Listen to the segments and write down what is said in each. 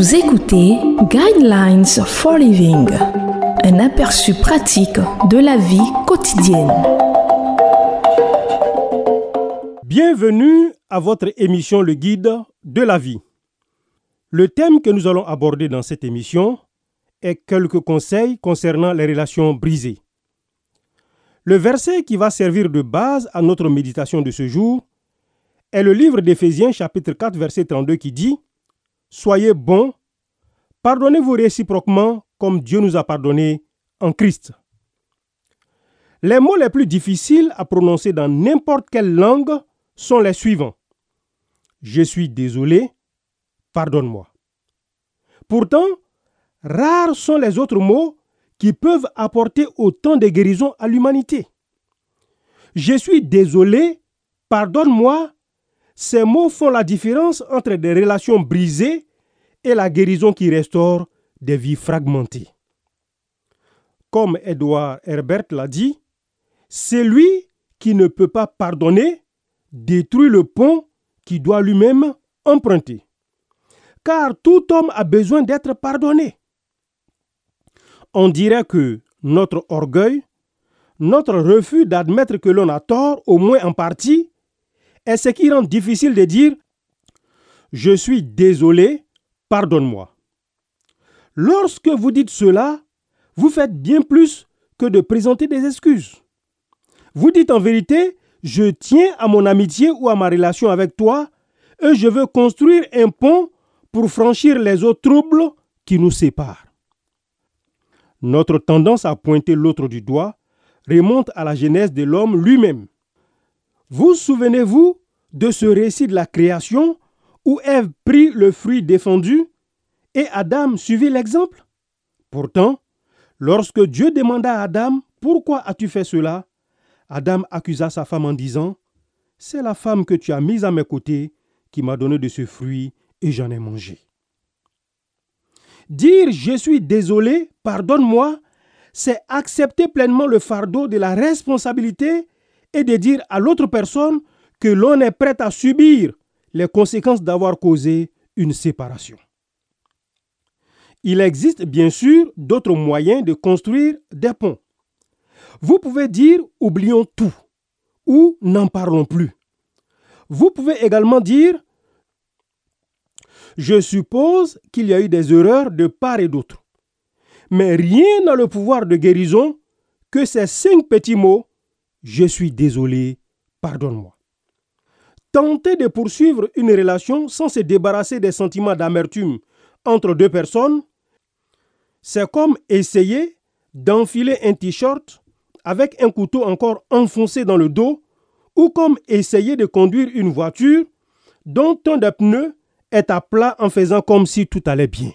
écoutez Guidelines for Living, un aperçu pratique de la vie quotidienne. Bienvenue à votre émission Le Guide de la vie. Le thème que nous allons aborder dans cette émission est quelques conseils concernant les relations brisées. Le verset qui va servir de base à notre méditation de ce jour est le livre d'Éphésiens chapitre 4 verset 32 qui dit Soyez bons, pardonnez-vous réciproquement comme Dieu nous a pardonné en Christ. Les mots les plus difficiles à prononcer dans n'importe quelle langue sont les suivants. Je suis désolé, pardonne-moi. Pourtant, rares sont les autres mots qui peuvent apporter autant de guérison à l'humanité. Je suis désolé, pardonne-moi ces mots font la différence entre des relations brisées et la guérison qui restaure des vies fragmentées. Comme Edouard Herbert l'a dit, celui qui ne peut pas pardonner détruit le pont qui doit lui-même emprunter. Car tout homme a besoin d'être pardonné. On dirait que notre orgueil, notre refus d'admettre que l'on a tort, au moins en partie, est ce qui rend difficile de dire Je suis désolé, pardonne-moi. Lorsque vous dites cela, vous faites bien plus que de présenter des excuses. Vous dites en vérité Je tiens à mon amitié ou à ma relation avec toi et je veux construire un pont pour franchir les eaux troubles qui nous séparent. Notre tendance à pointer l'autre du doigt remonte à la genèse de l'homme lui-même. Vous souvenez-vous de ce récit de la création où Ève prit le fruit défendu et Adam suivit l'exemple? Pourtant, lorsque Dieu demanda à Adam Pourquoi as-tu fait cela? Adam accusa sa femme en disant C'est la femme que tu as mise à mes côtés qui m'a donné de ce fruit et j'en ai mangé. Dire je suis désolé, pardonne-moi, c'est accepter pleinement le fardeau de la responsabilité et de dire à l'autre personne que l'on est prêt à subir les conséquences d'avoir causé une séparation. Il existe bien sûr d'autres moyens de construire des ponts. Vous pouvez dire oublions tout ou n'en parlons plus. Vous pouvez également dire je suppose qu'il y a eu des erreurs de part et d'autre. Mais rien n'a le pouvoir de guérison que ces cinq petits mots je suis désolé, pardonne-moi. Tenter de poursuivre une relation sans se débarrasser des sentiments d'amertume entre deux personnes, c'est comme essayer d'enfiler un t-shirt avec un couteau encore enfoncé dans le dos ou comme essayer de conduire une voiture dont un des pneus est à plat en faisant comme si tout allait bien.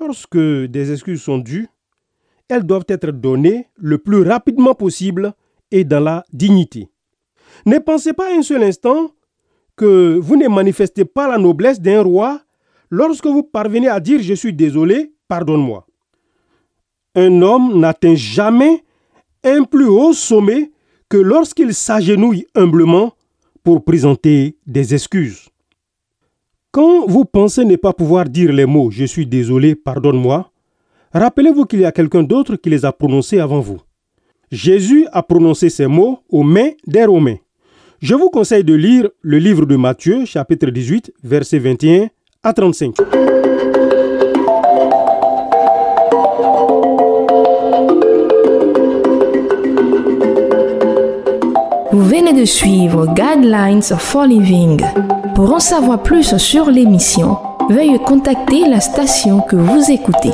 Lorsque des excuses sont dues, elles doivent être données le plus rapidement possible et dans la dignité. Ne pensez pas un seul instant que vous ne manifestez pas la noblesse d'un roi lorsque vous parvenez à dire je suis désolé, pardonne-moi. Un homme n'atteint jamais un plus haut sommet que lorsqu'il s'agenouille humblement pour présenter des excuses. Quand vous pensez ne pas pouvoir dire les mots je suis désolé, pardonne-moi, rappelez-vous qu'il y a quelqu'un d'autre qui les a prononcés avant vous. Jésus a prononcé ces mots aux mains des Romains. Je vous conseille de lire le livre de Matthieu, chapitre 18, versets 21 à 35. Vous venez de suivre Guidelines for Living. Pour en savoir plus sur l'émission, veuillez contacter la station que vous écoutez.